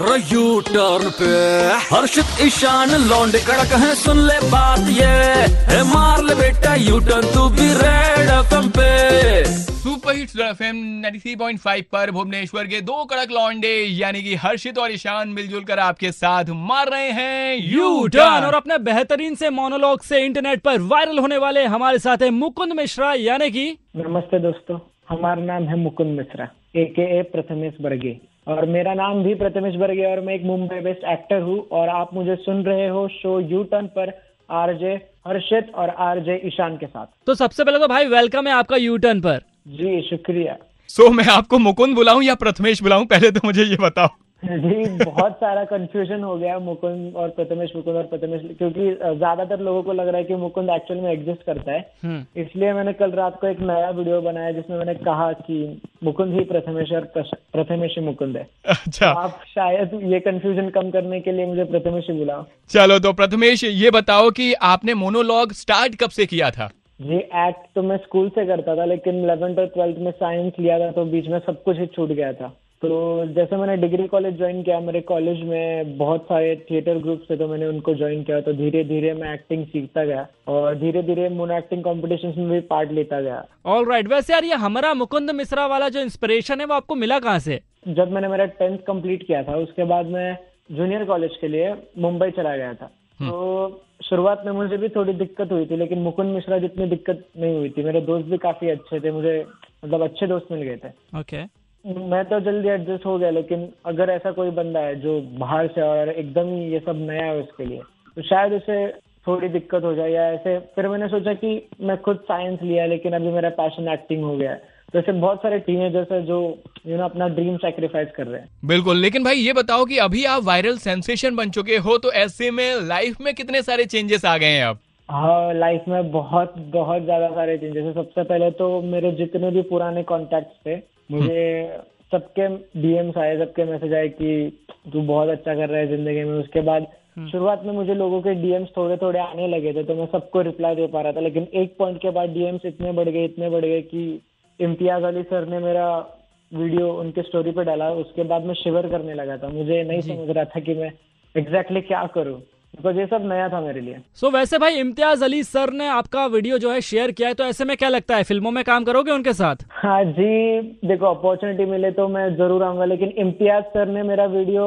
U turn पे। हर्षित ईशान लौंडे कड़क है सुन ले बात ये। है मार ले बेटा यू टर्न तू भी रेड एफएम पे। सुपर हिट्स एफएम 93.5 पर भुवनेश्वर के दो कड़क लौंडे यानी कि हर्षित और ईशान मिलजुल कर आपके साथ मार रहे हैं यू टर्न और अपने बेहतरीन से मोनोलॉग से इंटरनेट पर वायरल होने वाले हमारे साथ है मुकुंद मिश्रा यानी कि नमस्ते दोस्तों हमारा नाम है मुकुंद मिश्रा ए के ए प्रथमेश बर्गे। और मेरा नाम भी प्रथमेश बर्गे और मैं एक मुंबई बेस्ड एक्टर हूँ और आप मुझे सुन रहे हो शो यू टर्न पर आरजे हर्षित और आरजे ईशान के साथ। तो सबसे पहले तो भाई वेलकम है आपका यू टर्न पर। जी शुक्रिया। सो so, मैं आपको मुकुंद बुलाऊं या प्रथमेश बुलाऊं? पहले तो मुझे ये बताओ। जी बहुत सारा कंफ्यूजन हो गया मुकुंद और प्रथमेश मुकुंद और प्रथमेश क्योंकि ज़्यादातर लोगों को लग रहा है कि मुकुंद एक्चुअल में एग्जिस्ट करता है। हम्म। इसलिए मैंने कल रात को एक नया वीडियो बनाया जिसमें मैंने कहा कि मुकुंद ही प्रथमेश और प्रथमेश ही मुकुंद है। अच्छा। तो आप शायद ये कंफ्यूजन कम करने के लिए मुझे प्रथमेश ही बुलाओ। चलो तो प्रथमेश ये बताओ की आपने मोनोलॉग स्टार्ट कब से किया था? जी एक्ट तो मैं स्कूल से करता था लेकिन इलेवेंथ और ट्वेल्थ में साइंस लिया था तो बीच में सब कुछ ही छूट गया था। तो जैसे मैंने डिग्री कॉलेज ज्वाइन किया मेरे कॉलेज में बहुत सारे थिएटर ग्रुप थे तो मैंने उनको ज्वाइन किया। तो धीरे धीरे मैं एक्टिंग सीखता गया और धीरे धीरे मोनो एक्टिंग कॉम्पिटिशन में भी पार्ट लेता गया। All right right. वैसे यार ये हमारा मुकुंद मिश्रा वाला जो इंस्पिरेशन है वो आपको मिला कहाँ से? जब मैंने मेरा टेंथ कंप्लीट किया था उसके बाद मैं जूनियर कॉलेज के लिए मुंबई चला गया था। तो शुरुआत में मुझे भी थोड़ी दिक्कत हुई थी लेकिन मुकुंद मिश्रा जितनी दिक्कत नहीं हुई थी मेरे दोस्त भी काफ़ी अच्छे थे मुझे मतलब अच्छे दोस्त मिल गए थे। ओके मैं तो जल्दी एडजस्ट हो गया लेकिन अगर ऐसा कोई बंदा है जो बाहर से और एकदम ही ये सब नया है उसके लिए तो शायद उसे थोड़ी दिक्कत हो जाए या ऐसे फिर मैंने सोचा कि मैं खुद साइंस लिया लेकिन अभी मेरा पैशन एक्टिंग हो गया है। तो ऐसे बहुत सारे टीनेजर्स है जो यू नो अपना ड्रीम सेक्रीफाइस कर रहे हैं। बिल्कुल लेकिन भाई ये बताओ कि अभी आप वायरल सेंसेशन बन चुके हो तो ऐसे में लाइफ में कितने सारे चेंजेस आ गए हैं अब? हाँ लाइफ में बहुत बहुत ज़्यादा सारे चेंजेस है। सबसे पहले तो मेरे जितने भी पुराने कॉन्टेक्ट थे मुझे सबके डीएम्स आए सबके मैसेज आए कि तू बहुत अच्छा कर रहा है ज़िंदगी में। उसके बाद शुरुआत में मुझे लोगों के डीएम्स थोड़े थोड़े आने लगे थे तो मैं सबको रिप्लाई दे पा रहा था। लेकिन एक पॉइंट के बाद डीएम्स इतने बढ़ गए इतने बढ़ गए कि इम्तियाज़ अली सर ने मेरा वीडियो उनके स्टोरी पे डाला। उसके बाद मैं शिवर करने लगा था। मुझे नहीं समझ रहा था कि मैं एग्जैक्टली क्या करूँ। बिकॉज़ ये सब नया था मेरे लिए। सो so, वैसे भाई इम्तियाज़ अली सर ने आपका वीडियो जो है शेयर किया है तो ऐसे में क्या लगता है? फ़िल्मों में काम करोगे उनके साथ? हाँ जी देखो अपॉर्चुनिटी मिले तो मैं ज़रूर आऊँगा लेकिन इम्तियाज़ सर ने मेरा वीडियो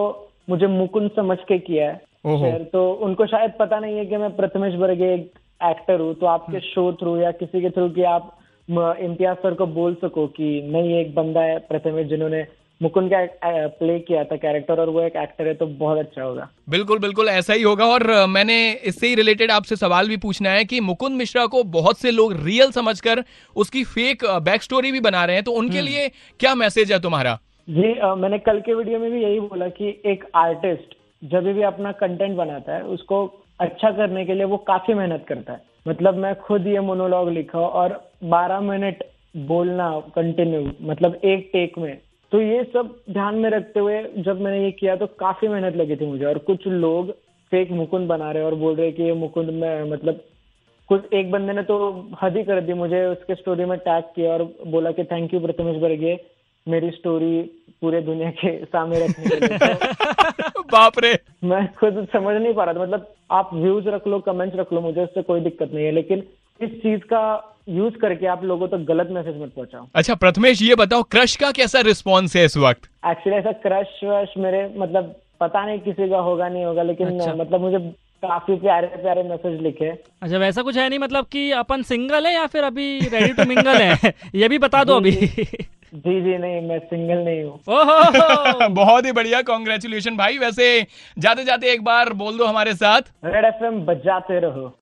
मुझे मुकुंद समझ के किया है। शेयर तो उनको शायद पता नहीं है कि मैं प्रथमेश वर्गे एक एक्टर हूँ तो आपके शो थ्रू या किसी के थ्रू कि आप इम्तियाज़ सर को बोल सको कि नहीं एक बंदा है प्रथमेश जिन्होंने मुकुंद का प्ले किया था कैरेक्टर और वो एक एक्टर है तो बहुत अच्छा होगा। बिल्कुल बिल्कुल ऐसा ही होगा। और मैंने इससे ही रिलेटेड आपसे सवाल भी पूछना है कि मुकुंद मिश्रा को बहुत से लोग रियल समझकर उसकी फेक बैक स्टोरी भी बना रहे हैं तो उनके लिए क्या मैसेज है तुम्हारा? जी आ, मैंने कल के वीडियो में भी यही बोला कि एक आर्टिस्ट जब भी अपना कंटेंट बनाता है उसको अच्छा करने के लिए वो काफ़ी मेहनत करता है। मतलब मैं खुद ये मोनोलॉग लिखा और 12 मिनट बोलना कंटिन्यू मतलब एक टेक में तो ये सब ध्यान में रखते हुए जब मैंने ये किया तो काफ़ी मेहनत लगी थी मुझे। और कुछ लोग फेक मुकुंद बना रहे और बोल रहे कि ये मुकुंद में मतलब कुछ एक बंदे ने तो हद ही कर दी मुझे उसके स्टोरी में टैग किया और बोला कि थैंक यू प्रथमेश बर्गे मेरी स्टोरी पूरे दुनिया के सामने रखने के लिए। बाप रे। मैं खुद समझ नहीं पा रहा था मतलब आप व्यूज़ रख लो कमेंट्स रख लो मुझे उससे कोई दिक्कत नहीं है। लेकिन इस चीज़ का यूज़ करके आप लोगों तक तो गलत मैसेज मत पहुंचाओ। अच्छा प्रथमेश ये बताओ क्रश का कैसा रिस्पॉन्स है इस वक्त? एक्चुअली ऐसा क्रश वश मेरे मतलब पता नहीं किसी का होगा नहीं होगा लेकिन अच्छा। मतलब मुझे काफ़ी प्यारे प्यारे मैसेज लिखे। अच्छा वैसा कुछ है नहीं मतलब कि अपन सिंगल है या फिर अभी रेडी टू मिंगल है? ये भी बता दो अभी। जी। जी नहीं मैं सिंगल नहीं हूँ। बहुत ही बढ़िया कॉन्ग्रेचुलेशन भाई। वैसे जाते जाते एक बार बोल दो हमारे साथ। रेड एफएम बजाते रहो।